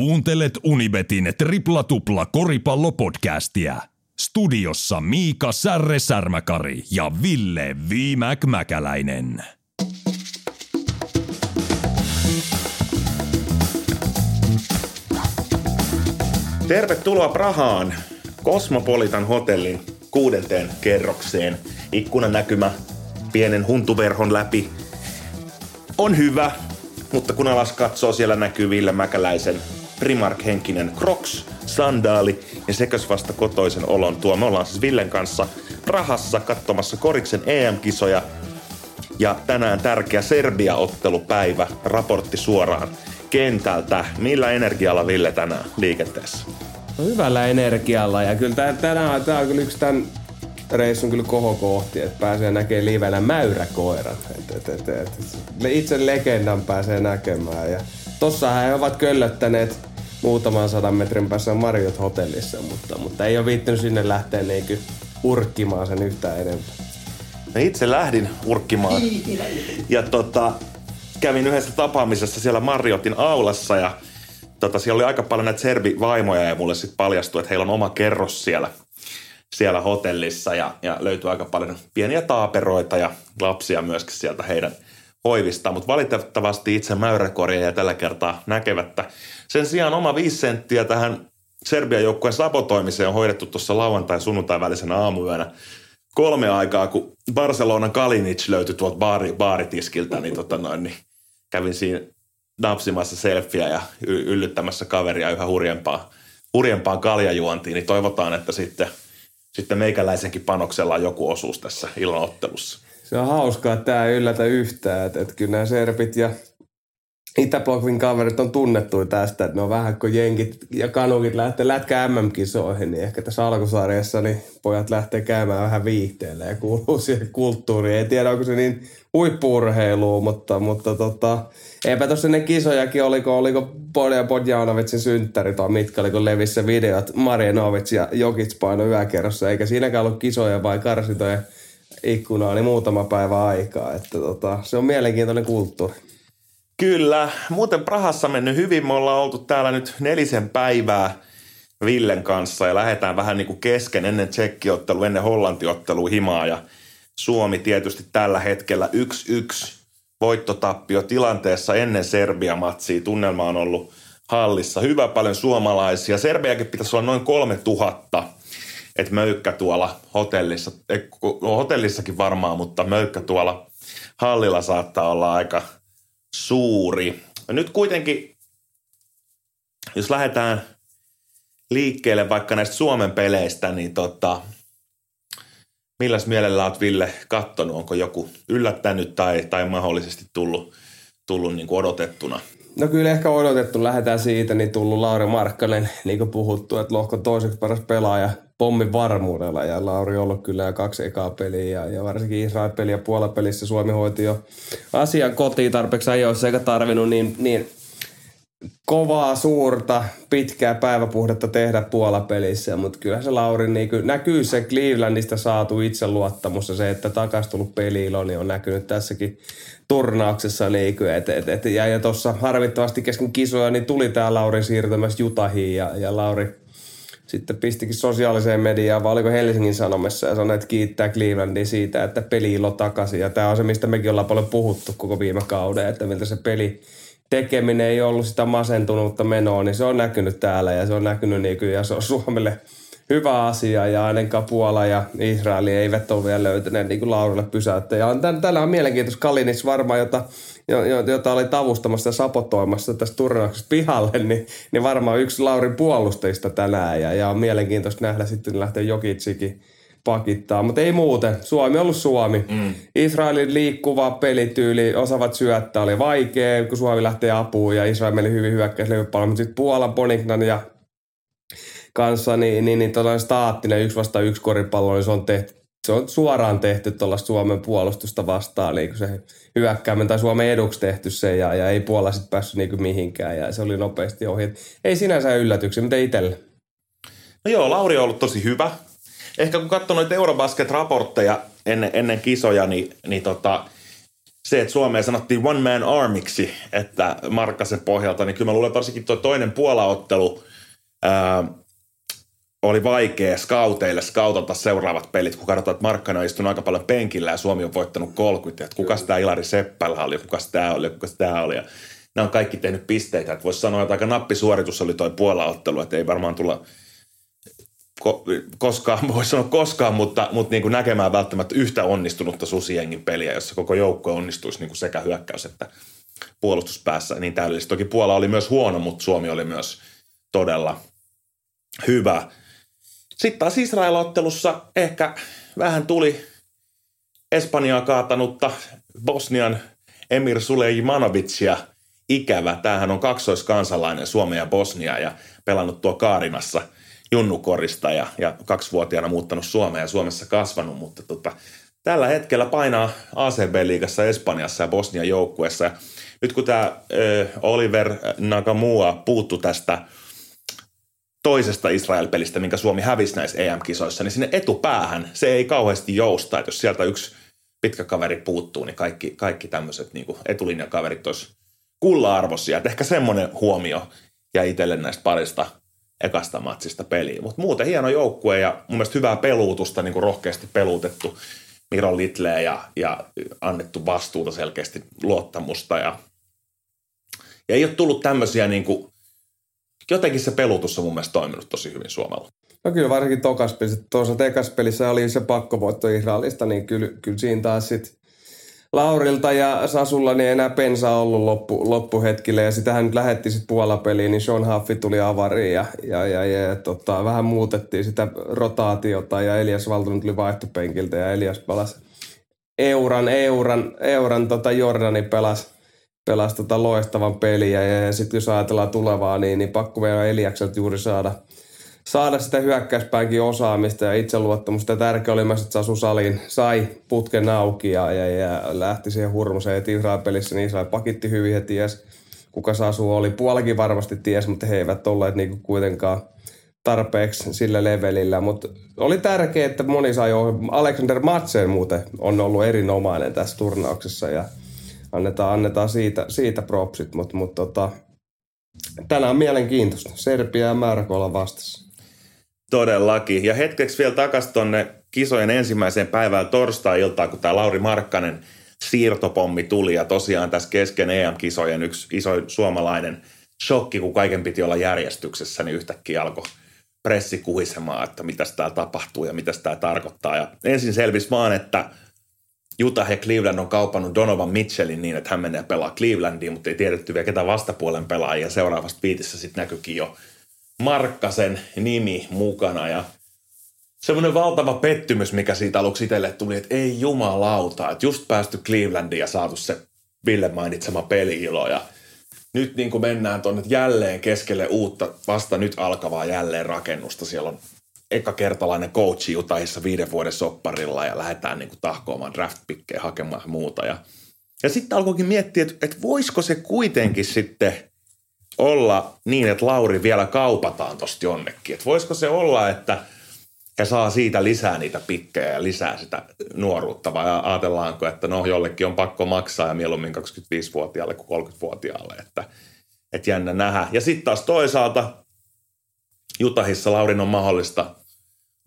Kuuntelet Unibetin tripla tupla koripallopodcastia. Studiossa Miika Särre Särmäkari ja Ville Viimäk Mäkäläinen. Tervetuloa Prahaan Cosmopolitan hotellin kuudenteen kerrokseen. Ikkunan näkymä pienen huntuverhon läpi on hyvä, mutta kun alas katsoo, siellä näkyy Ville Mäkäläisen Primark-henkinen Crocs, sandaali ja sekäs vasta kotoisen olon tuo. Me ollaan siis Villen kanssa Prahassa katsomassa Koriksen EM-kisoja ja tänään tärkeä Serbia-ottelupäivä, raportti suoraan kentältä. Millä energialla Ville tänään liikenteessä? No hyvällä energialla ja kyllä tänään tää on kyllä yksi tämän reissun kyllä kohokohti, että pääsee näkemään livenä mäyräkoiran. Et, et, et, et, itse legendan pääsee näkemään ja tossahan he ovat köllöttäneet muutaman sadan metrin päässä Marriott hotellissa, mutta, mutta ei ole viittynyt sinne lähteä niinku urkkimaan sen yhtään enempää. Mä itse lähdin urkkimaan ja tota, kävin yhdessä tapaamisessa siellä Marriottin aulassa ja tota, siellä oli aika paljon näitä serbivaimoja ja mulle sitten paljastui, että heillä on oma kerros siellä, siellä hotellissa ja, ja löytyy aika paljon pieniä taaperoita ja lapsia myöskin sieltä heidän hoivista, mutta valitettavasti itse mäyräkorja ja tällä kertaa näkevättä. Sen sijaan oma viisi senttiä tähän Serbian joukkueen sabotoimiseen on hoidettu tuossa lauantai sunnuntai välisenä aamuyönä kolme aikaa, kun Barcelonan Kalinic löytyi tuolta baari, baaritiskiltä, niin, tota noin, niin kävin siinä napsimassa selfieä ja yllyttämässä kaveria yhä hurjempaa, hurjempaan kaljajuontiin, niin toivotaan, että sitten, sitten meikäläisenkin panoksella on joku osuus tässä illanottelussa. Se on hauskaa, että tämä ei yllätä yhtään, että, että kyllä nämä serpit ja Itäblogin kaverit on tunnettu tästä, että ne on vähän kuin jenkit ja kanukit lähtee lätkä MM-kisoihin, niin ehkä tässä alkusarjassa niin pojat lähtee käymään vähän viihteellä ja kuuluu siihen kulttuuriin. Ei tiedä, onko se niin huippuurheilua, mutta, mutta tota, eipä tuossa ne kisojakin, oliko, oliko Podja Podjanovitsin synttäri tai mitkä, oliko levissä videot, Marjanovic ja Jokic paino yökerrossa, eikä siinäkään ollut kisoja vai karsintoja ikkunaa, niin muutama päivä aikaa, että tota, se on mielenkiintoinen kulttuuri. Kyllä, muuten Prahassa mennyt hyvin. Me ollaan oltu täällä nyt nelisen päivää Villen kanssa ja lähdetään vähän niin kuin kesken ennen tsekkiottelu, ennen hollantiottelu himaa ja Suomi tietysti tällä hetkellä 1-1 voittotappio tilanteessa ennen Serbia-matsia. Tunnelma on ollut hallissa. Hyvä paljon suomalaisia. Serbiakin pitäisi olla noin 3000 että möykkä tuolla hotellissa, no hotellissakin varmaan, mutta möykkä tuolla hallilla saattaa olla aika – suuri. Ja nyt kuitenkin, jos lähdetään liikkeelle vaikka näistä Suomen peleistä, niin tota, milläs mielellä olet Ville kattonut? Onko joku yllättänyt tai, tai mahdollisesti tullut, tullut niin kuin odotettuna? No kyllä ehkä odotettu. Lähdetään siitä, niin tullut Lauri Markkanen, niin kuin puhuttu, että lohkon toiseksi paras pelaaja pommin varmuudella. Ja Lauri on ollut kyllä jo kaksi ekaa peliä ja, ja varsinkin Israel-peli ja puolapelissä Suomi hoiti jo asian kotiin tarpeeksi ajoissa eikä tarvinnut niin, niin kovaa, suurta, pitkää päiväpuhdetta tehdä puolapelissä, mutta kyllä se Lauri niin näkyy se Clevelandista saatu itseluottamus ja se, että takaisin tullut peliilo, niin on näkynyt tässäkin turnauksessa. Niin kuin, et, et, et, ja, ja tuossa harvittavasti kesken kisoja niin tuli tämä Lauri siirtymässä Jutahiin ja, ja Lauri sitten pistikin sosiaaliseen mediaan, vai oliko Helsingin Sanomessa ja sanoi, että kiittää Clevelandia siitä, että peli ilo takaisin. Ja tämä on se, mistä mekin ollaan paljon puhuttu koko viime kauden, että miltä se peli tekeminen ei ollut sitä masentunutta menoa, niin se on näkynyt täällä ja se on näkynyt niin kuin, ja se on Suomelle hyvä asia ja ainakaan Puola ja Israeli eivät ole vielä löytäneet niin kuin Laurille pysäyttäjä. Tällä on mielenkiintoista Kalinis varmaan, jota jota oli tavustamassa ja sapotoimassa tästä turnauksesta pihalle, niin, niin varmaan yksi Laurin puolustajista tänään. Ja, ja on mielenkiintoista nähdä sitten lähteä Jokitsikin pakittaa, mutta ei muuten. Suomi on ollut Suomi. Mm. Israelin liikkuva pelityyli, osaavat syöttää, oli vaikea, kun Suomi lähtee apuun ja Israel meni hyvin hyökkäyslevypallo, mutta sitten Puolan Bonignan ja kanssa, niin, niin, niin staattinen yksi vasta yksi koripallo, niin se on tehty se on suoraan tehty tuolla Suomen puolustusta vastaan, niin se hyökkääminen tai Suomen eduksi tehty se ja, ja ei Puola sitten päässyt niin mihinkään ja se oli nopeasti ohi. Ei sinänsä yllätyksiä, mutta itselle. No joo, Lauri on ollut tosi hyvä. Ehkä kun katsoo noita Eurobasket-raportteja ennen, ennen kisoja, niin, niin tota, se, että Suomeen sanottiin one man armiksi, että Markkasen pohjalta, niin kyllä mä luulen, varsinkin tuo toinen puolaottelu ää, oli vaikea skauteille skautata seuraavat pelit, kun katsotaan, että Markkanen on istunut aika paljon penkillä ja Suomi on voittanut 30, että kuka tämä Ilari Seppälä oli, kuka tämä oli, kuka tämä oli. Ja nämä on kaikki tehnyt pisteitä. Että voisi sanoa, että aika nappisuoritus oli tuo puolaottelu, että ei varmaan tulla ko- koskaan, voi sanoa koskaan, mutta, mutta niin kuin näkemään välttämättä yhtä onnistunutta susiengin peliä, jossa koko joukko onnistuisi niin kuin sekä hyökkäys että puolustuspäässä niin täydellisesti. Toki Puola oli myös huono, mutta Suomi oli myös todella hyvä. Sitten taas Israel-ottelussa ehkä vähän tuli Espanjaa kaatanutta Bosnian Emir Sulejmanovicia ikävä. Tämähän on kaksoiskansalainen Suomea ja Bosnia ja pelannut tuo Kaarinassa junnukorista ja, ja kaksivuotiaana muuttanut Suomeen ja Suomessa kasvanut, mutta tota, tällä hetkellä painaa ACB-liigassa Espanjassa ja Bosnian joukkueessa. Ja nyt kun tämä Oliver Nakamua puuttu tästä – toisesta Israel-pelistä, minkä Suomi hävisi näissä EM-kisoissa, niin sinne etupäähän se ei kauheasti jousta. Että jos sieltä yksi pitkä kaveri puuttuu, niin kaikki, kaikki tämmöiset niin etulinjakaverit olisi kulla-arvoisia. Että ehkä semmoinen huomio ja itselle näistä parista ekasta matsista peliä. Mutta muuten hieno joukkue ja mun mielestä hyvää peluutusta, niin kuin rohkeasti peluutettu Miro Litleä ja, ja annettu vastuuta selkeästi luottamusta. Ja, ja ei ole tullut tämmöisiä niin kuin jotenkin se pelutus on mun mielestä toiminut tosi hyvin Suomella. No kyllä varsinkin tokas pelissä. Toisaalta pelissä oli se pakkovoitto Israelista, niin kyllä, kyllä siinä taas sitten Laurilta ja Sasulla niin ei enää pensa ollut loppu, loppuhetkille ja sitähän nyt lähetti sitten puolapeliin, niin Sean Huffi tuli avariin ja, ja, ja, ja, tota, vähän muutettiin sitä rotaatiota ja Elias Valtonen tuli vaihtopenkiltä ja Elias pelasi Euran, Euran, Euran tota Jordani pelasi pelasi tota loistavan peliä ja, ja sitten jos ajatellaan tulevaa, niin, niin pakko vielä Eliakselta juuri saada, saada sitä hyökkäyspäänkin osaamista ja itseluottamusta. Ja tärkeä oli myös, että Sasu Salin sai putken auki ja, ja, ja lähti siihen hurmuseen, että Israel-pelissä niin Israel pakitti hyvin ja ties, kuka Sasu oli. Puolikin varmasti ties, mutta he eivät olleet niinku kuitenkaan tarpeeksi sillä levelillä, mutta oli tärkeää, että moni sai jo. Alexander Matsen muuten on ollut erinomainen tässä turnauksessa ja – annetaan, annetaan siitä, siitä propsit, mutta mut tota, tänään mielenkiintoista. Serbia ja Määräkola vastassa. Todellakin. Ja hetkeksi vielä takaisin tuonne kisojen ensimmäiseen päivään torstai-iltaan, kun tämä Lauri Markkanen siirtopommi tuli. Ja tosiaan tässä kesken EM-kisojen yksi iso suomalainen shokki, kun kaiken piti olla järjestyksessä, niin yhtäkkiä alkoi pressi kuhisemaan, että mitä täällä tapahtuu ja mitä tämä tarkoittaa. Ja ensin selvisi vaan, että Utah ja Cleveland on kaupannut Donovan Mitchellin niin, että hän menee pelaa Clevelandiin, mutta ei tiedetty vielä ketä vastapuolen pelaajia. Seuraavasta viitissä sitten näkyykin jo Markkasen nimi mukana ja semmoinen valtava pettymys, mikä siitä aluksi itselle tuli, että ei jumalauta, että just päästy Clevelandiin ja saatu se Ville mainitsema peliilo ja nyt niin kuin mennään tuonne jälleen keskelle uutta, vasta nyt alkavaa jälleen rakennusta. Siellä on ekakertalainen coachi Utahissa viiden vuoden sopparilla ja lähdetään niin kuin tahkoamaan draftpikkejä hakemaan muuta. Ja, ja sitten alkoikin miettiä, että, että voisiko se kuitenkin sitten olla niin, että Lauri vielä kaupataan tosta jonnekin. Että voisiko se olla, että he saa siitä lisää niitä pikkejä ja lisää sitä nuoruutta vai ajatellaanko, että no jollekin on pakko maksaa ja mieluummin 25-vuotiaalle kuin 30-vuotiaalle, että, että jännä nähdä. Ja sitten taas toisaalta Jutahissa Laurin on mahdollista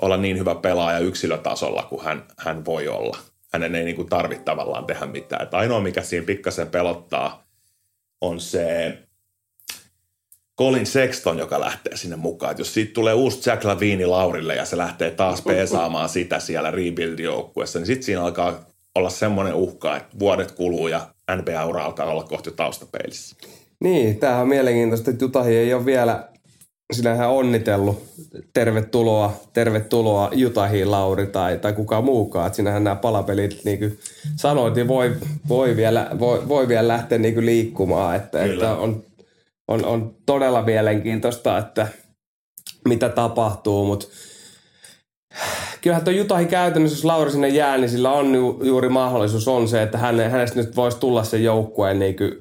olla niin hyvä pelaaja yksilötasolla kuin hän, hän voi olla. Hänen ei niin kuin tarvitse tavallaan tehdä mitään. Että ainoa, mikä siinä pikkasen pelottaa, on se Colin Sexton, joka lähtee sinne mukaan. Et jos siitä tulee uusi Jack Lavini Laurille ja se lähtee taas peesaamaan sitä siellä rebuild-joukkuessa, niin sitten siinä alkaa olla semmoinen uhka, että vuodet kuluu ja NBA-ura alkaa olla kohti taustapeilissä. Niin, tämähän on mielenkiintoista, että Jutahi ei ole vielä sinähän onnitellut tervetuloa, tervetuloa Jutahiin Lauri tai, tai kuka muukaan. Että sinähän nämä palapelit, niin kuin sanoit, niin voi, voi, vielä, voi, voi vielä lähteä niin kuin liikkumaan. Että, että on, on, on, todella mielenkiintoista, että mitä tapahtuu, mutta kyllähän tuo Jutahi käytännössä, jos Lauri sinne jää, niin sillä on ju, juuri mahdollisuus on se, että häne, hänestä nyt voisi tulla se joukkueen niin kuin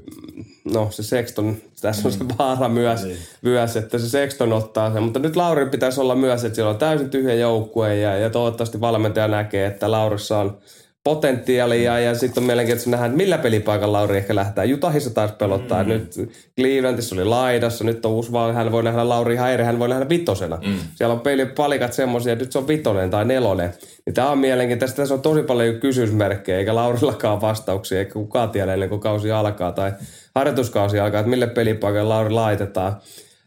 no se Sexton, tässä on se mm. vaara myös, niin. myös, että se Sexton ottaa sen. Mutta nyt Lauri pitäisi olla myös, että siellä on täysin tyhjä joukkue ja, ja toivottavasti valmentaja näkee, että Laurissa on potentiaalia ja sitten on mielenkiintoista nähdä, että millä pelipaikalla Lauri ehkä lähtee. Jutahissa taas pelottaa. Mm. Nyt Clevelandissa oli laidassa, nyt on uusi vaan, hän voi nähdä Lauri Hairi, hän voi nähdä vitosena. Mm. Siellä on pelipalikat semmoisia, että nyt se on vitonen tai nelonen. Niin tämä on mielenkiintoista. Tässä on tosi paljon kysymysmerkkejä, eikä Laurillakaan vastauksia, eikä kukaan tiedä ennen kuin kausi alkaa tai harjoituskausi alkaa, että mille pelipaikalle Lauri laitetaan.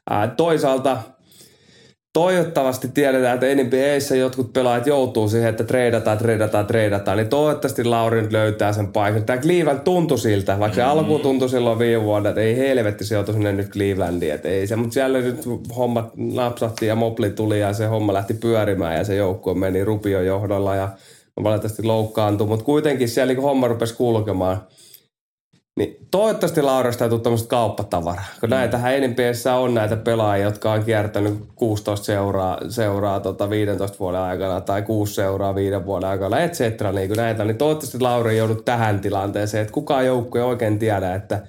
Ää, toisaalta toivottavasti tiedetään, että NBAissä jotkut pelaajat joutuu siihen, että treidataan, treidataan, treidataan, niin toivottavasti Lauri nyt löytää sen paikan. Tämä Cleveland tuntui siltä, vaikka se mm. alkuun tuntui silloin viime vuonna, että ei helvetti se joutui sinne nyt Clevelandiin, että ei se, mutta siellä nyt hommat napsahti ja Mopli tuli ja se homma lähti pyörimään ja se joukkue meni Rupion johdolla ja valitettavasti loukkaantui, mutta kuitenkin siellä niin homma rupesi kulkemaan – niin toivottavasti Laurasta ei tule tämmöistä kauppatavaraa. Kun mm. näitähän NBAssä on näitä pelaajia, jotka on kiertänyt 16 seuraa, seuraa tota 15 vuoden aikana tai 6 seuraa viiden vuoden aikana, et cetera, niin kuin näitä. Niin toivottavasti Lauri ei joudu tähän tilanteeseen, että kukaan joukkue ei oikein tiedä, että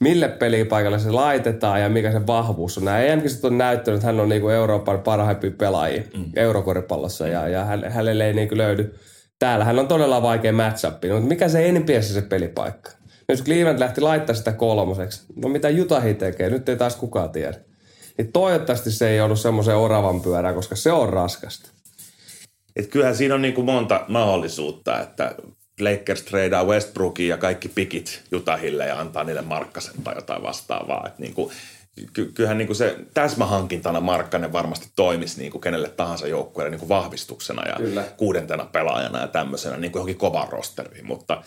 mille pelipaikalle se laitetaan ja mikä se vahvuus on. Nämä EMKiset on näyttänyt, että hän on niinku Euroopan parhaimpia pelaajia mm. eurokoripallossa ja, ja hänelle ei niinku löydy. Täällä hän on todella vaikea match mutta mikä se NBAssä se pelipaikka? Jos Cleveland lähti laittaa sitä kolmoseksi, no mitä Jutahi tekee, nyt ei taas kukaan tiedä. Niin toivottavasti se ei ollut semmoisen oravan pyörää, koska se on raskasta. Et kyllähän siinä on niin kuin monta mahdollisuutta, että Lakers treidaa Westbrookin ja kaikki pikit Jutahille ja antaa niille Markkasen tai jotain vastaavaa. Et niin kuin, ky- kyllähän niin kuin se täsmähankintana Markkanen varmasti toimisi niin kuin kenelle tahansa joukkueelle niin kuin vahvistuksena ja Kyllä. kuudentena pelaajana ja tämmöisenä niin kuin johonkin kovan rosteriin. Mutta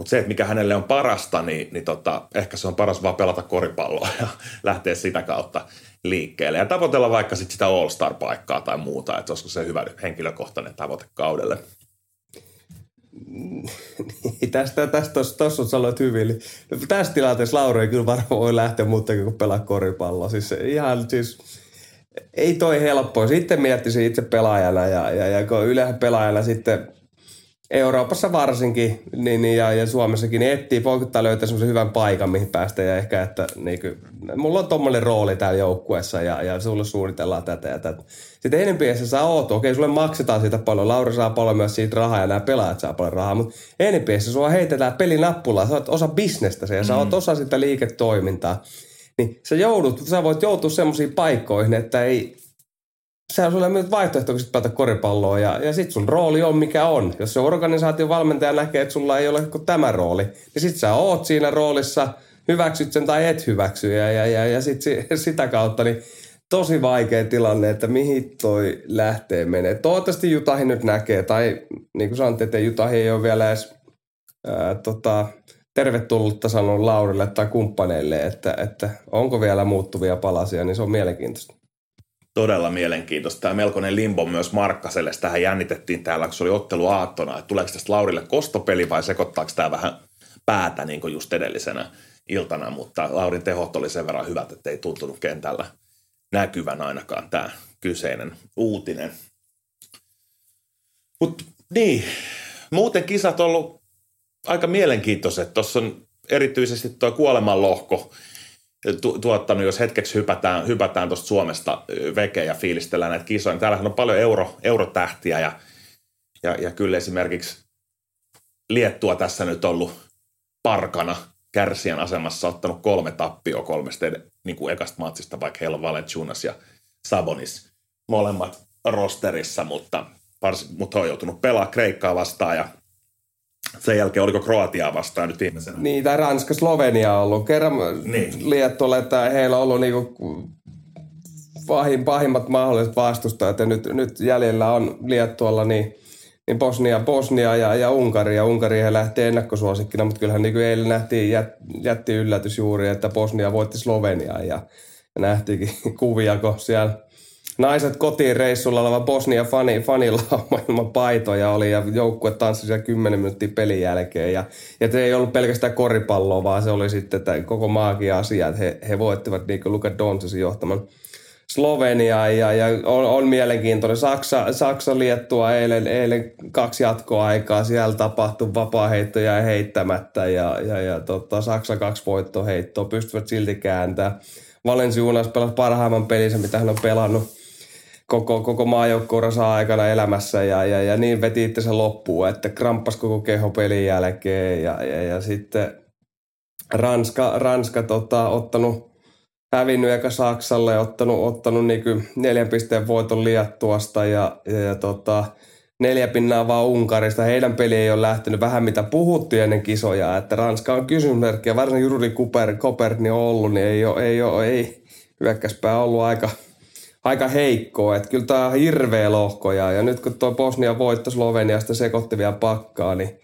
mutta se, että mikä hänelle on parasta, niin, niin tota, ehkä se on paras vaan pelata koripalloa ja lähteä sitä kautta liikkeelle. Ja tavoitella vaikka sit sitä All-Star-paikkaa tai muuta, että olisiko se hyvä henkilökohtainen tavoite kaudelle. Tästä, tästä tuossa sanoit hyvin. Niin tässä tilanteessa Lauri ei kyllä varmaan voi lähteä muuta kuin pelaa koripalloa. Siis ihan siis, ei toi helppoa. Sitten miettisin itse pelaajana ja, ja, ja kun yleensä pelaajana sitten – Euroopassa varsinkin niin, niin, ja, ja Suomessakin niin etsii, poikuttaa löytää semmoisen hyvän paikan, mihin päästä ja ehkä, että niin kuin, mulla on tommonen rooli täällä joukkueessa ja, ja sulle suunnitellaan tätä ja tätä. Sitten enempiessä sä oot, okei, sulle maksetaan siitä paljon, Lauri saa paljon myös siitä rahaa ja nämä pelaajat saa paljon rahaa, mutta enempiessä sua heitetään pelinappulaa, sä oot osa bisnestä ja sä oot mm. osa sitä liiketoimintaa. Niin sä joudut, sä voit joutua semmoisiin paikkoihin, että ei, se on sulle myös kun pelata koripalloa ja, ja sit sun rooli on mikä on. Jos se organisaation valmentaja näkee, että sulla ei ole kuin tämä rooli, niin sit sä oot siinä roolissa, hyväksyt sen tai et hyväksy ja, ja, ja, ja sit sitä kautta niin tosi vaikea tilanne, että mihin toi lähtee menee. Toivottavasti Jutahi nyt näkee, tai niin kuin sanoit, että Jutahi ei ole vielä edes ää, tota, tervetullutta sanon Laurille tai kumppaneille, että, että onko vielä muuttuvia palasia, niin se on mielenkiintoista todella mielenkiintoista. Tämä melkoinen limbo myös Markkaselle. Tähän jännitettiin täällä, kun se oli ottelu aattona, että tuleeko tästä Laurille kostopeli vai sekoittaako tämä vähän päätä niin kuin just edellisenä iltana, mutta Laurin tehot oli sen verran hyvät, että ei tuntunut kentällä näkyvän ainakaan tämä kyseinen uutinen. Mutta niin, muuten kisat on ollut aika mielenkiintoiset. Tuossa on erityisesti tuo kuolemanlohko, tu- tuottanut, jos hetkeksi hypätään, hypätään tuosta Suomesta veke ja fiilistellään näitä kisoja. Niin täällähän on paljon euro, eurotähtiä ja, ja, ja kyllä esimerkiksi Liettua tässä nyt ollut parkana kärsijän asemassa ottanut kolme tappioa kolmesta niin kuin ekasta matsista, vaikka heillä on Valenciunas ja Sabonis molemmat rosterissa, mutta, mutta on joutunut pelaa Kreikkaa vastaan ja sen jälkeen oliko Kroatiaa vastaan nyt viimeisenä? Niin, tai Ranska, Slovenia on ollut. Kerran niin. Liettualle, että heillä on ollut niinku pahim, pahimmat mahdolliset vastustajat. Ja nyt, nyt jäljellä on Liettualla niin, niin Bosnia, Bosnia ja, ja Unkari. Ja Unkari he lähti ennakkosuosikkina, mutta kyllähän niin kuin eilen nähtiin, jät, jätti yllätys juuri, että Bosnia voitti Sloveniaa. Ja, ja nähtiinkin kuvia, kun siellä – naiset kotiin reissulla oleva Bosnia fani, fanilla ilman paitoja oli ja joukkue tanssi siellä 10 minuuttia pelin jälkeen. Ja, ja se ei ollut pelkästään koripalloa, vaan se oli sitten että koko maagia asia, että he, he voittivat niin kuin Luka Doncicin johtaman Slovenia ja, ja on, on, mielenkiintoinen. Saksa, Saksa Liettua eilen, eilen kaksi jatkoaikaa. Siellä tapahtui vapaaheittoja ja heittämättä ja, ja, ja tota, Saksa kaksi voittoheittoa. Pystyvät silti kääntämään. Valenciunas pelasi parhaimman pelinsä, mitä hän on pelannut koko, koko maajoukkuuransa aikana elämässä ja, ja, ja niin veti itse se loppuun, että kramppas koko keho pelin jälkeen ja, ja, ja sitten Ranska, Ranska tota, ottanut hävinnyt eka Saksalle, ottanut, ottanut niin neljän pisteen voiton Liattuasta ja, ja, ja tota, neljä pinnaa vaan Unkarista. Heidän peli ei ole lähtenyt vähän mitä puhuttiin ennen kisoja, että Ranska on kysymysmerkki ja varsinkin Juri Kuper, Koperni on ollut, niin ei, ole, ei, ole, ei hyökkäyspää ollut aika, aika heikkoa. Että kyllä tämä on hirveä lohkoja ja nyt kun tuo Bosnia voitto Sloveniasta sekoitti vielä pakkaa, niin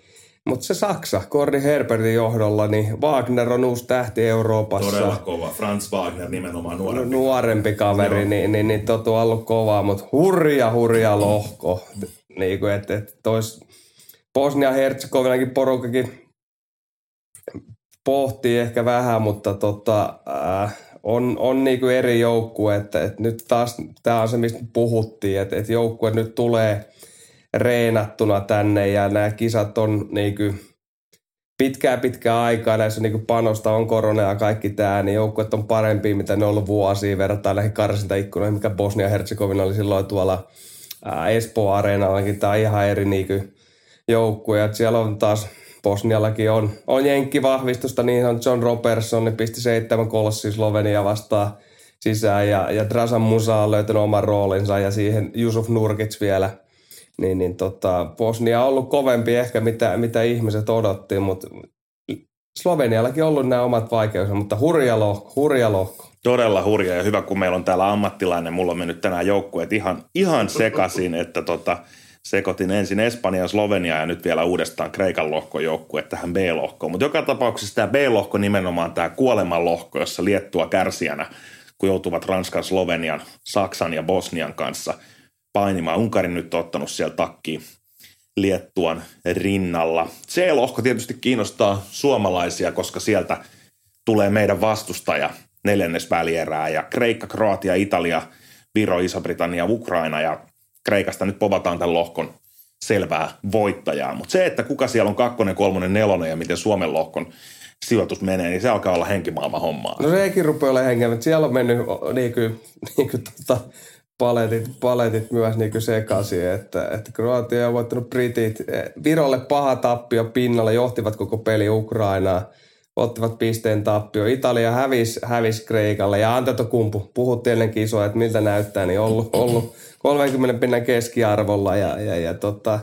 mutta se Saksa, Korni Herbertin johdolla, niin Wagner on uusi tähti Euroopassa. Todella kova. Franz Wagner nimenomaan nuorempi. Nuorempi kaveri, Joo. niin, niin, niin totu on ollut kovaa, mutta hurja, hurja lohko. Niin kuin, että, että tois Bosnia-Herzegovinakin porukakin pohtii ehkä vähän, mutta tota, äh, on, on niin kuin eri joukkue, että, että nyt taas tämä on se, mistä puhuttiin, että, että joukkue nyt tulee – reenattuna tänne ja nämä kisat on niin kuin pitkää pitkää aikaa näissä niin kuin panosta on korona ja kaikki tämä, niin joukkueet on parempi, mitä ne on ollut vuosia verrattuna näihin karsintaikkunoihin, mikä Bosnia-Herzegovina oli silloin tuolla Espoo-areenallakin. Tämä on ihan eri niin joukkue. Siellä on taas Bosniallakin on, on vahvistusta, niin on John Robertson, ne pisti seitsemän kolossia Slovenia vastaan sisään ja, ja Drasan Musa on löytänyt oman roolinsa ja siihen Jusuf Nurkic vielä – niin, niin tota, Bosnia on ollut kovempi ehkä mitä, mitä ihmiset odotti, mutta Sloveniallakin on ollut nämä omat vaikeudet, mutta hurja lohko, hurja lohko. Todella hurja ja hyvä, kun meillä on täällä ammattilainen. Mulla on mennyt tänään joukkueet ihan, ihan sekasin, että tota, sekoitin ensin Espanja ja Slovenia ja nyt vielä uudestaan Kreikan lohkojoukkue tähän B-lohkoon. Mutta joka tapauksessa tämä B-lohko nimenomaan tämä kuoleman lohko, jossa Liettua kärsijänä, kun joutuvat Ranskan, Slovenian, Saksan ja Bosnian kanssa – painimaan. Unkarin nyt on ottanut siellä takkiin Liettuan rinnalla. C-lohko tietysti kiinnostaa suomalaisia, koska sieltä tulee meidän vastustaja neljännesvälierää ja Kreikka, Kroatia, Italia, Viro, Iso-Britannia, Ukraina ja Kreikasta nyt povataan tämän lohkon selvää voittajaa. Mutta se, että kuka siellä on kakkonen, kolmonen, nelonen ja miten Suomen lohkon sijoitus menee, niin se alkaa olla henkimaailman hommaa. No sekin rupeaa olla henkeä, mutta siellä on mennyt niin kuin, niin kuin tota, paletit, paletit myös niin sekaisin, että, että Kroatia on voittanut Britit. Virolle paha tappio pinnalla, johtivat koko peli Ukrainaa, ottivat pisteen tappio. Italia hävisi hävis Kreikalle ja Antetokumpu, puhuttiin ennen kisoa, että miltä näyttää, niin ollut, ollut 30 pinnan keskiarvolla ja, ja, ja tota,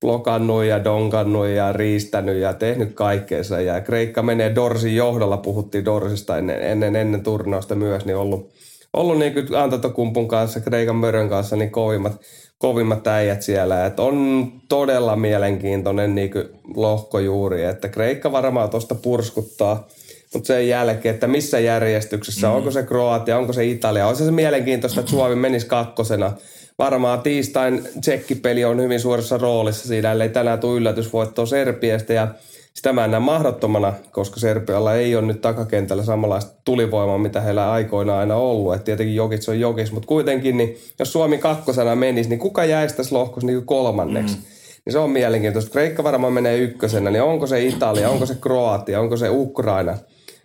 blokannut ja donkannut ja riistänyt ja tehnyt kaikkeensa. Ja Kreikka menee Dorsin johdolla, puhuttiin Dorsista ennen, ennen, ennen turnausta myös, niin ollut – ollut niin kuin Antatokumpun kanssa, Kreikan Mörön kanssa, niin kovimmat, kovimmat äijät siellä. Et on todella mielenkiintoinen niin kuin lohko juuri, että Kreikka varmaan tuosta purskuttaa. Mutta sen jälkeen, että missä järjestyksessä, mm. onko se Kroatia, onko se Italia, olisi se mielenkiintoista, että Suomi menisi kakkosena. Varmaan tiistain tsekkipeli on hyvin suorassa roolissa siinä, ellei tänään tule yllätysvoittoa Serbiasta ja sitä mä en näe mahdottomana, koska Serbialla ei ole nyt takakentällä samanlaista tulivoimaa, mitä heillä aikoina aina ollut. Et tietenkin Jokits on Jokis, mutta kuitenkin, niin jos Suomi kakkosena menisi, niin kuka jäisi tässä lohkossa niin kolmanneksi? Mm. Niin se on mielenkiintoista. Kreikka varmaan menee ykkösenä, niin onko se Italia, onko se Kroatia, onko se Ukraina?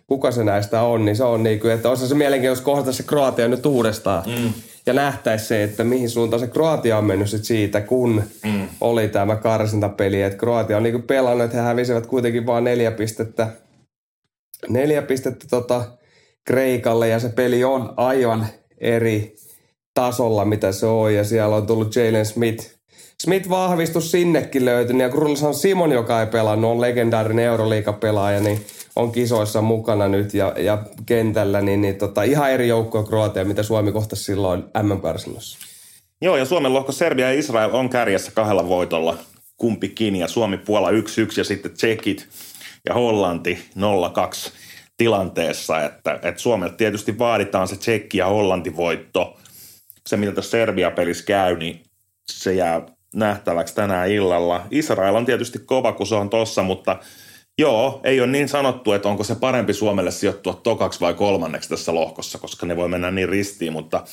Kuka se näistä on, niin se on niin kuin, että olisi se mielenkiintoista kohdata se Kroatia nyt uudestaan. Mm ja nähtäisi se, että mihin suuntaan se Kroatia on mennyt sit siitä, kun mm. oli tämä karsintapeli. Että Kroatia on niinku pelannut, että he hävisivät kuitenkin vain neljä pistettä, neljä pistettä tota Kreikalle ja se peli on aivan eri tasolla, mitä se on. Ja siellä on tullut Jalen Smith. Smith vahvistus sinnekin löytynyt ja Krulsan Simon, joka ei pelannut, on legendaarinen Euroliiga-pelaaja, niin – on kisoissa mukana nyt ja, ja kentällä, niin, niin tota, ihan eri joukkoja Kroatia, mitä Suomi kohtasi silloin MM-karsinnossa. Joo, ja Suomen lohko Serbia ja Israel on kärjessä kahdella voitolla kumpikin, ja Suomi Puola 1-1 ja sitten Tsekit ja Hollanti 0-2 tilanteessa, että, että Suomelta tietysti vaaditaan se Tsekki ja Hollanti voitto. Se, mitä tässä Serbia-pelissä käy, niin se jää nähtäväksi tänään illalla. Israel on tietysti kova, kun se on tossa, mutta – Joo, ei ole niin sanottu, että onko se parempi Suomelle sijoittua tokaksi vai kolmanneksi tässä lohkossa, koska ne voi mennä niin ristiin, mutta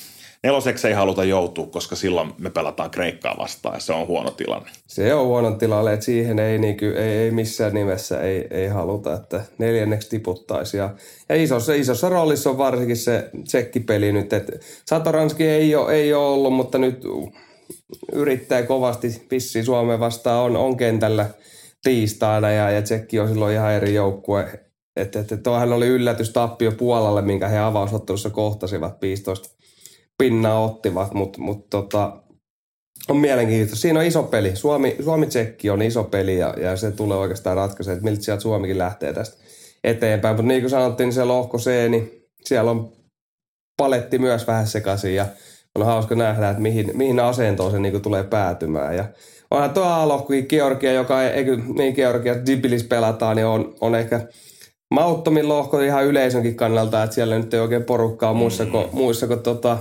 neloseksi ei haluta joutua, koska silloin me pelataan Kreikkaa vastaan ja se on huono tilanne. Se on huono tilanne, että siihen ei, niin kuin, ei, ei missään nimessä ei, ei haluta, että neljänneksi tiputtaisi. Ja, ja isossa, isossa roolissa on varsinkin se tsekkipeli nyt, että Satoranski ei ole, ei ole ollut, mutta nyt yrittää kovasti vissiin Suomeen vastaan on, on kentällä tiistaina ja, ja Tsekki on silloin ihan eri joukkue. Että et, et tuohan oli yllätys tappio Puolalle, minkä he avausottelussa kohtasivat 15 pinnaa ottivat, mutta mut tota, on mielenkiintoista. Siinä on iso peli. Suomi, Suomi-Tsekki on iso peli ja, ja se tulee oikeastaan ratkaisemaan, että miltä sieltä Suomikin lähtee tästä eteenpäin. Mutta niin kuin sanottiin, niin se lohko C, niin siellä on paletti myös vähän sekaisin ja on hauska nähdä, että mihin, mihin asentoon se niin tulee päätymään. Ja onhan tuo A-lohkokin Georgia, joka ei, ei niin Georgia, Dibilis pelataan, niin on, on ehkä mauttomin lohko ihan yleisönkin kannalta, että siellä nyt ei oikein porukkaa muissa kuin, muissa kuin tota,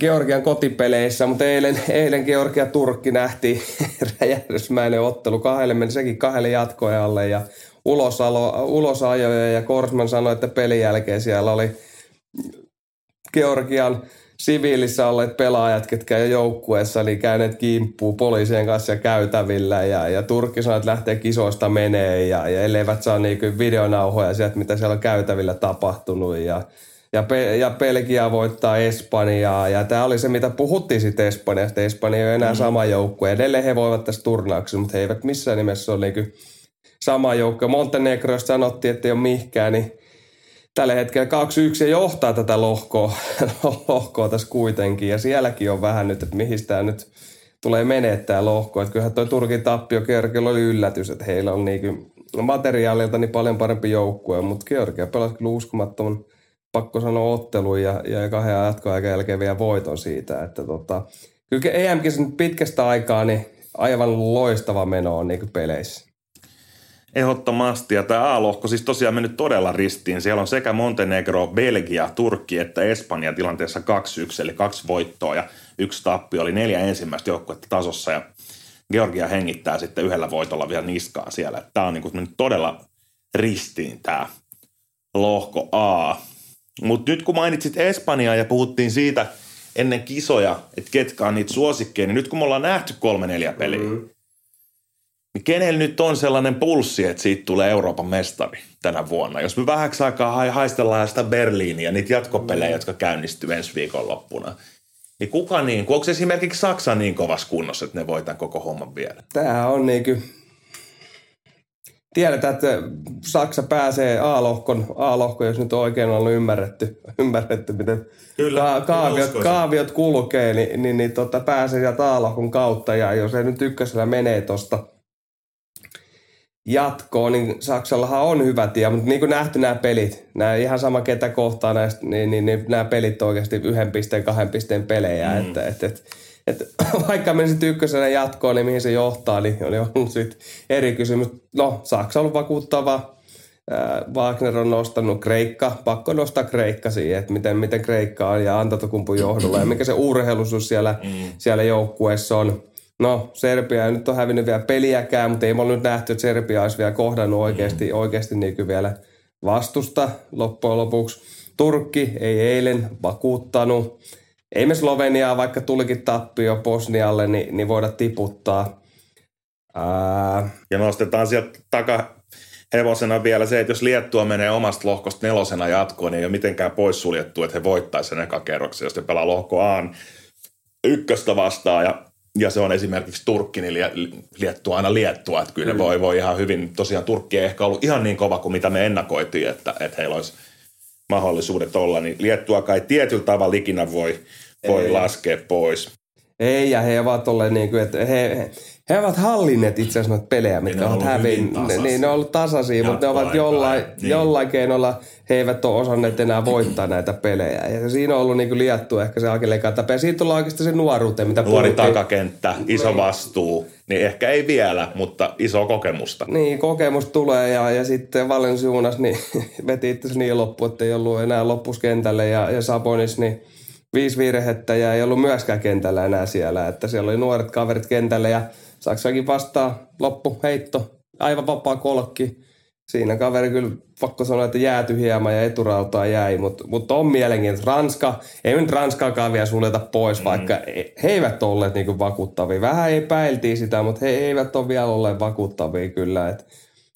Georgian kotipeleissä, mutta eilen, eilen Georgia-Turkki nähtiin räjähdysmäinen ottelu. Kahdelle meni sekin kahdelle jatkoajalle ja ulosalo, ulosajoja ja Korsman sanoi, että pelin jälkeen siellä oli Georgian siviilissä olleet pelaajat, ketkä jo joukkueessa, niin käyneet kimppuu poliisien kanssa käytävillä ja, ja Turkki sanoi, että lähtee kisoista menee ja, ja elleivät saa niin videonauhoja sieltä, mitä siellä on käytävillä tapahtunut ja ja, Pe- ja Belgia voittaa Espanjaa. Ja tämä oli se, mitä puhuttiin sitten Espanjasta. Espanja ei ole enää mm. sama joukkue. Edelleen he voivat tässä turnauksessa, mutta he eivät missään nimessä ole niinku sama joukkue. Montenegro sanottiin, että ei ole mihkään, niin tällä hetkellä 2-1 ja johtaa tätä lohkoa, lohkoa tässä kuitenkin. Ja sielläkin on vähän nyt, että mihin tämä nyt tulee menee tämä lohko. Että kyllähän tuo Turkin tappio Georgialla oli yllätys, että heillä on niinku materiaalilta niin paljon parempi joukkue, mutta Georgia pelasi kyllä uskomattoman – pakko sanoa ottelu ja, ja kahden jatkoaikan jälkeen vielä voiton siitä. Että tota, kyllä em nyt pitkästä aikaa niin aivan loistava meno on niin peleissä. Ehdottomasti. Ja tämä A-lohko siis tosiaan mennyt todella ristiin. Siellä on sekä Montenegro, Belgia, Turkki että Espanja tilanteessa 2-1, eli kaksi voittoa ja yksi tappio. Oli neljä ensimmäistä joukkuetta tasossa ja Georgia hengittää sitten yhdellä voitolla vielä niskaan siellä. Tämä on niin kuin todella ristiin tämä lohko A. Mutta nyt kun mainitsit Espanjaa ja puhuttiin siitä ennen kisoja, että ketkä on niitä suosikkeja, niin nyt kun me ollaan nähty kolme neljä peliä, mm. Niin kenellä nyt on sellainen pulssi, että siitä tulee Euroopan mestari tänä vuonna? Jos me vähäksi aikaa haistellaan sitä Berliiniä, niitä jatkopelejä, mm. jotka käynnistyy ensi viikon loppuna, niin kuka niin, onko esimerkiksi Saksa niin kovassa kunnossa, että ne voivat koko homman vielä? Tämä on niin kuin tiedetään, että Saksa pääsee A-lohkon, A-lohko, jos nyt oikein on ymmärretty, ymmärretty miten Kyllä, ka- kaaviot, kaaviot kulkee, niin, niin, niin tota, pääsee sieltä A-lohkon kautta. Ja jos ei nyt ykkösellä menee tuosta jatkoon, niin Saksallahan on hyvä tie, mutta niin kuin nähty nämä pelit, nämä ihan sama ketä kohtaa näistä, niin, niin, niin nämä pelit on oikeasti yhden pisteen, kahden pisteen pelejä, mm. että, että, että että vaikka menisit ykkösenä jatkoon, niin mihin se johtaa, niin oli ollut sitten eri kysymys. No, Saksa on vakuuttava. Wagner on nostanut Kreikka, pakko nostaa Kreikka siihen, että miten, miten Kreikka on ja Antatokumpun johdolla ja mikä se urheilusuus siellä, mm. siellä joukkueessa on. No, Serbia ei nyt ole hävinnyt vielä peliäkään, mutta ei me ole nyt nähty, että Serbia olisi vielä kohdannut oikeasti, mm. oikeasti niin vielä vastusta loppujen lopuksi. Turkki ei eilen vakuuttanut ei me Sloveniaa, vaikka tulikin tappio Bosnialle, niin, niin voida tiputtaa. Ää... Ja nostetaan sieltä taka hevosena vielä se, että jos Liettua menee omasta lohkosta nelosena jatkoon, niin ei ole mitenkään poissuljettu, että he voittaisivat sen eka kerroksen, jos he pelaa lohko A ykköstä vastaan ja, ja se on esimerkiksi Turkki, niin Liettua aina Liettua, että kyllä mm. voi, voi ihan hyvin, tosiaan Turkki ei ehkä ollut ihan niin kova kuin mitä me ennakoitiin, että, että heillä olisi mahdollisuudet olla, niin Liettua kai tietyllä tavalla ikinä voi, voi ei. laskea pois. Ei, ja he ovat olleet niin kuin, että he, he ovat hallinneet itse asiassa noita pelejä, mitkä ovat hävinneet. Niin, ne on ollut tasaisia, mutta ne ovat jollain, niin. jollain keinolla, he eivät ole osanneet enää voittaa näitä pelejä. Ja siinä on ollut niin kuin liettu ehkä se Akilleen kantapää. Ja siitä tullaan oikeastaan se nuoruuteen, mitä Nuori puhuttiin. takakenttä, iso niin. vastuu. Niin ehkä ei vielä, mutta iso kokemusta. Niin, kokemus tulee ja, ja sitten Valensiunas niin veti itse niin loppu, että ei ollut enää loppuskentälle ja, ja Sabonis niin – viisi virhettä ja ei ollut myöskään kentällä enää siellä. Että siellä oli nuoret kaverit kentällä ja Saksakin vastaa loppu heitto, aivan vapaa kolkki. siinä kaveri kyllä pakko sanoa, että jääty hieman ja eturautaa jäi, mutta mut on mielenkiintoista. Ranska, ei nyt Ranskaakaan vielä suljeta pois, mm. vaikka he eivät olleet niinku vakuuttavia. Vähän epäiltiin sitä, mutta he eivät ole vielä olleet vakuuttavia kyllä. Et,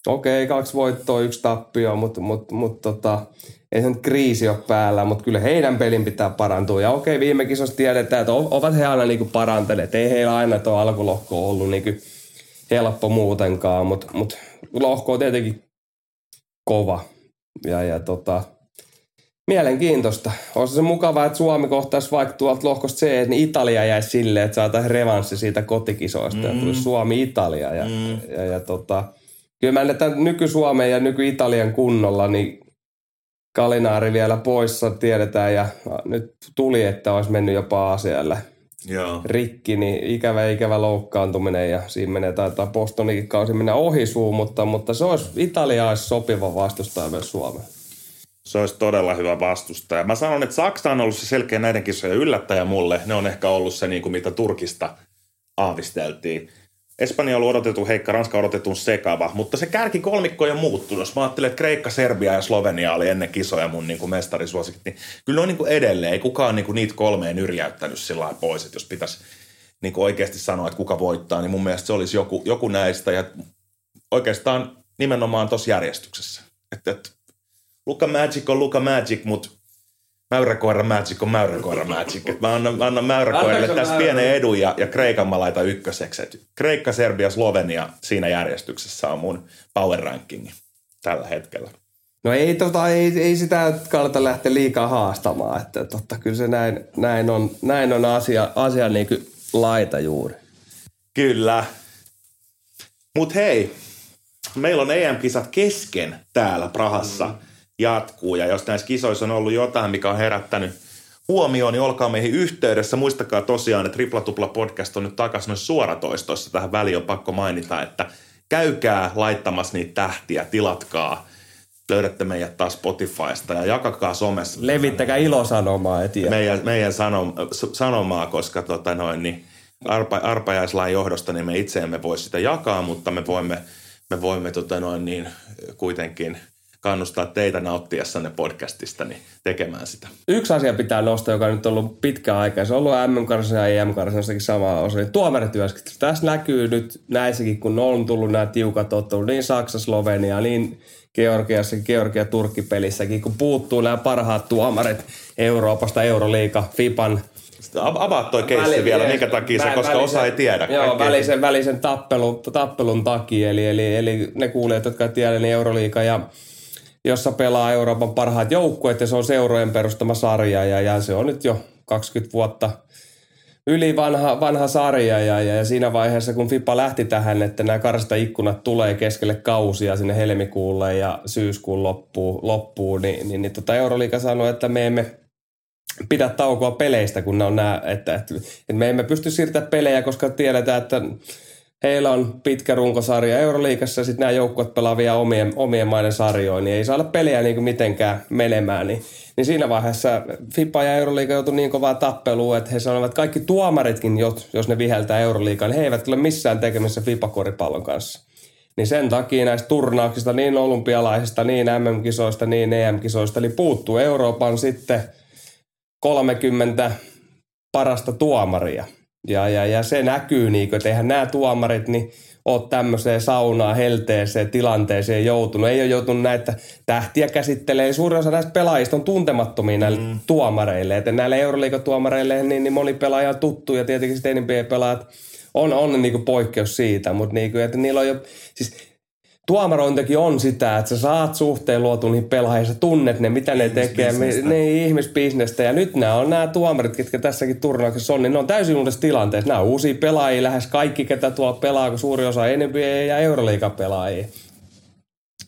okei, okay, kaksi voittoa, yksi tappio, mutta mut, mut, tota, ei se nyt kriisi ole päällä, mutta kyllä heidän pelin pitää parantua. Ja okei, viime kisossa tiedetään, että ovat he aina niinku parantaneet. Ei heillä aina tuo alkulohko ollut niinku helppo muutenkaan, mutta mut, lohko on tietenkin kova. Ja, ja tota, mielenkiintoista. Olisi se mukavaa, että Suomi kohtaisi vaikka tuolta lohkosta C, että niin Italia jäisi silleen, että saataisiin revanssi siitä kotikisoista mm. ja tulisi Suomi-Italia. Ja, mm. ja, ja tota, kyllä mä näen nyky-Suomen ja nyky-Italian kunnolla, niin Kalinaari vielä poissa, tiedetään, ja nyt tuli, että olisi mennyt jopa asialle Joo. rikki, niin ikävä ikävä loukkaantuminen ja siinä menee taitaa Bostonikin kausi mennä ohi suu, mutta, mutta se olisi Italia olisi sopiva vastustaja myös Suomeen. Se olisi todella hyvä vastustaja. Mä sanon, että Saksa on ollut se selkeä näiden kisojen yllättäjä mulle. Ne on ehkä ollut se, niin kuin mitä Turkista aavisteltiin. Espanja on odotettu heikka, Ranska on odotettu sekava, mutta se kärki kolmikko on muuttunut. Jos mä ajattelen, että Kreikka, Serbia ja Slovenia oli ennen kisoja mun niin kuin mestarisuosikit, niin kyllä ne on niin kuin edelleen. Ei kukaan niin kuin niitä kolmeen yrjäyttänyt sillä pois, että jos pitäisi niin kuin oikeasti sanoa, että kuka voittaa, niin mun mielestä se olisi joku, joku näistä. Ja oikeastaan nimenomaan tuossa järjestyksessä. Että, että Luka Magic on Luka Magic, mutta Mäyräkoira Magic on Mäyräkoira Magic. Et mä annan, annan Mäyräkoiralle tässä pienen edun ja, ja Kreikan mä laitan ykköseksi. Et Kreikka, Serbia, Slovenia siinä järjestyksessä on mun power ranking tällä hetkellä. No ei, tota, ei, ei sitä kannata lähteä liikaa haastamaan, että totta kyllä se näin, näin on, näin on asia, asia niin kuin laita juuri. Kyllä. Mutta hei, meillä on EM-kisat kesken täällä Prahassa. Mm jatkuu. Ja jos näissä kisoissa on ollut jotain, mikä on herättänyt huomioon, niin olkaa meihin yhteydessä. Muistakaa tosiaan, että Tripla Tupla podcast on nyt takaisin noissa suoratoistoissa. Tähän väliin on pakko mainita, että käykää laittamassa niitä tähtiä, tilatkaa. Löydätte meidät taas Spotifysta ja jakakaa somessa. Levittäkää ilosanomaa eteenpäin. Meidän, meidän sanom, sanomaa, koska tota noin, niin arpa, arpajaislain johdosta niin me itse emme voi sitä jakaa, mutta me voimme, me voimme tota noin, niin, kuitenkin – kannustaa teitä nauttiessanne podcastista niin tekemään sitä. Yksi asia pitää nostaa, joka on nyt ollut pitkä aika. Se on ollut MM-karsinassa ja EM-karsinnassakin sama osa. Niin tuomarityöskentely. Tässä näkyy nyt näissäkin, kun on tullut nämä tiukat ottelut, niin Saksa, Slovenia, niin Georgiassa, Georgia, Turkki-pelissäkin, kun puuttuu nämä parhaat tuomarit Euroopasta, Euroliiga, FIPan Avaat toi keissi Väli, vielä, minkä takia se, koska välisen, osa ei tiedä. Joo, välisen, välisen tappelun, tappelun takia, eli, eli, eli ne kuulijat, jotka ei tiedä, niin Euroliiga ja jossa pelaa Euroopan parhaat joukkueet ja se on seurojen perustama sarja ja, ja se on nyt jo 20 vuotta yli vanha, vanha sarja ja, ja, ja siinä vaiheessa kun FIPA lähti tähän, että nämä karsta ikkunat tulee keskelle kausia sinne helmikuulle ja syyskuun loppuun, loppuun niin, niin, niin tota Euroliika sanoi, että me emme pidä taukoa peleistä, kun ne on nämä, että, että, että me emme pysty siirtämään pelejä, koska tiedetään, että heillä on pitkä runkosarja Euroliikassa ja sitten nämä joukkueet pelaa vielä omien, omien maiden sarjoja, niin ei saa olla peliä niin kuin mitenkään menemään. Niin, niin siinä vaiheessa FIPA ja Euroliiga joutui niin kovaa tappeluun, että he sanoivat, että kaikki tuomaritkin, jos ne viheltää Euroliigaan, niin he eivät ole missään tekemisissä FIPA-koripallon kanssa. Niin sen takia näistä turnauksista, niin olympialaisista, niin MM-kisoista, niin EM-kisoista, eli puuttuu Euroopan sitten 30 parasta tuomaria – ja, ja, ja se näkyy, niin kuin, että eihän nämä tuomarit niin ole tämmöiseen saunaan, helteeseen, tilanteeseen joutunut. Ei ole joutunut näitä tähtiä käsittelee. Suurin osa näistä pelaajista on tuntemattomia näille mm. tuomareille. Että näille Euroliiga-tuomareille niin, niin moni pelaaja on tuttu ja tietenkin sitten NBA-pelaajat on, on niin kuin poikkeus siitä. Mutta niin kuin, että niillä on jo, siis tuomarointikin on sitä, että sä saat suhteen luotu niihin pelaajiin, sä tunnet ne, mitä ne tekee, ne ihmisbisnestä. Ja nyt nämä on nämä tuomarit, ketkä tässäkin turnauksessa on, niin ne on täysin uudessa tilanteessa. Nämä on uusia pelaajia, lähes kaikki, ketä tuolla pelaa, kun suuri osa NBA ja Euroliiga pelaajia.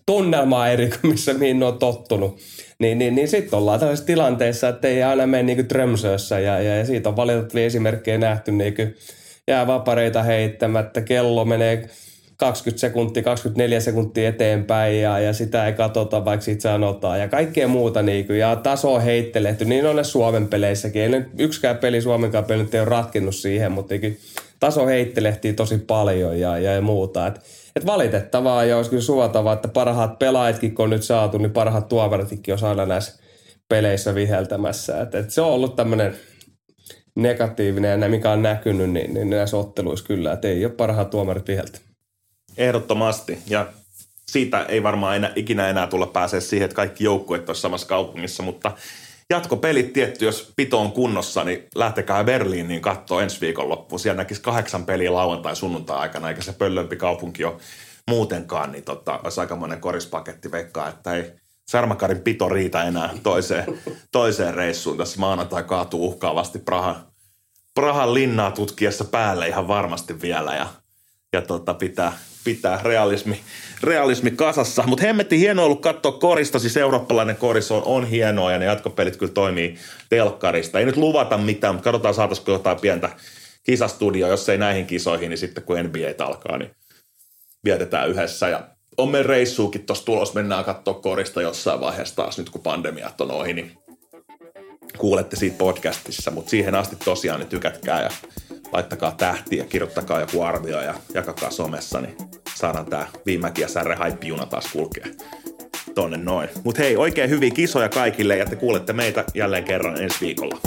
Tunnelmaa eri kuin missä mihin ne on tottunut. Niin, niin, niin sitten ollaan tällaisessa tilanteessa, että ei aina mene niin Trömsössä ja, ja, ja, siitä on valitettavia esimerkkejä nähty niin jää vapareita heittämättä, kello menee 20 sekuntia, 24 sekuntia eteenpäin ja, ja sitä ei katsota, vaikka siitä sanotaan ja kaikkea muuta niin kuin, ja taso on heittelehty. Niin on ne Suomen peleissäkin. Ei nyt yksikään peli Suomenkaan peli nyt ei ole ratkennut siihen, mutta niin taso heittelehtii tosi paljon ja, ja, ja muuta. Et, et valitettavaa ja olisi kyllä suotavaa, että parhaat pelaajatkin kun on nyt saatu, niin parhaat tuomaritkin on aina näissä peleissä viheltämässä. Et, et se on ollut tämmöinen negatiivinen ja mikä on näkynyt niin, niin näissä otteluissa kyllä, että ei ole parhaat tuomarit viheltä. Ehdottomasti ja siitä ei varmaan enää, ikinä enää tulla pääsee siihen, että kaikki joukkueet olisivat samassa kaupungissa, mutta jatkopelit tietty, jos pito on kunnossa, niin lähtekää Berliiniin katsoa ensi viikon loppuun. Siellä näkisi kahdeksan peliä lauantai sunnuntai aikana, eikä se pöllömpi kaupunki ole muutenkaan, niin tota, olisi aikamoinen korispaketti veikkaa, että ei Särmäkarin pito riitä enää toiseen, toiseen reissuun. Tässä maanantai kaatuu uhkaavasti Prahan, Prahan linnaa tutkiessa päälle ihan varmasti vielä ja, ja tota, pitää, pitää realismi, realismi kasassa. Mutta hemmetti hieno ollut katsoa korista, siis eurooppalainen koris on, on hienoa ja ne jatkopelit kyllä toimii telkkarista. Ei nyt luvata mitään, mutta katsotaan saataisiko jotain pientä kisastudio, jos ei näihin kisoihin, niin sitten kun NBA alkaa, niin vietetään yhdessä. Ja on meidän reissuukin tuossa tulos, mennään katsoa korista jossain vaiheessa taas nyt kun pandemiat on ohi, niin kuulette siitä podcastissa, mutta siihen asti tosiaan niin tykätkää ja laittakaa tähtiä, kirjoittakaa joku arvio ja jakakaa somessa, niin saadaan tämä Viimäki ja Särre haippijuna taas kulkea tonne noin. Mutta hei, oikein hyviä kisoja kaikille ja te kuulette meitä jälleen kerran ensi viikolla.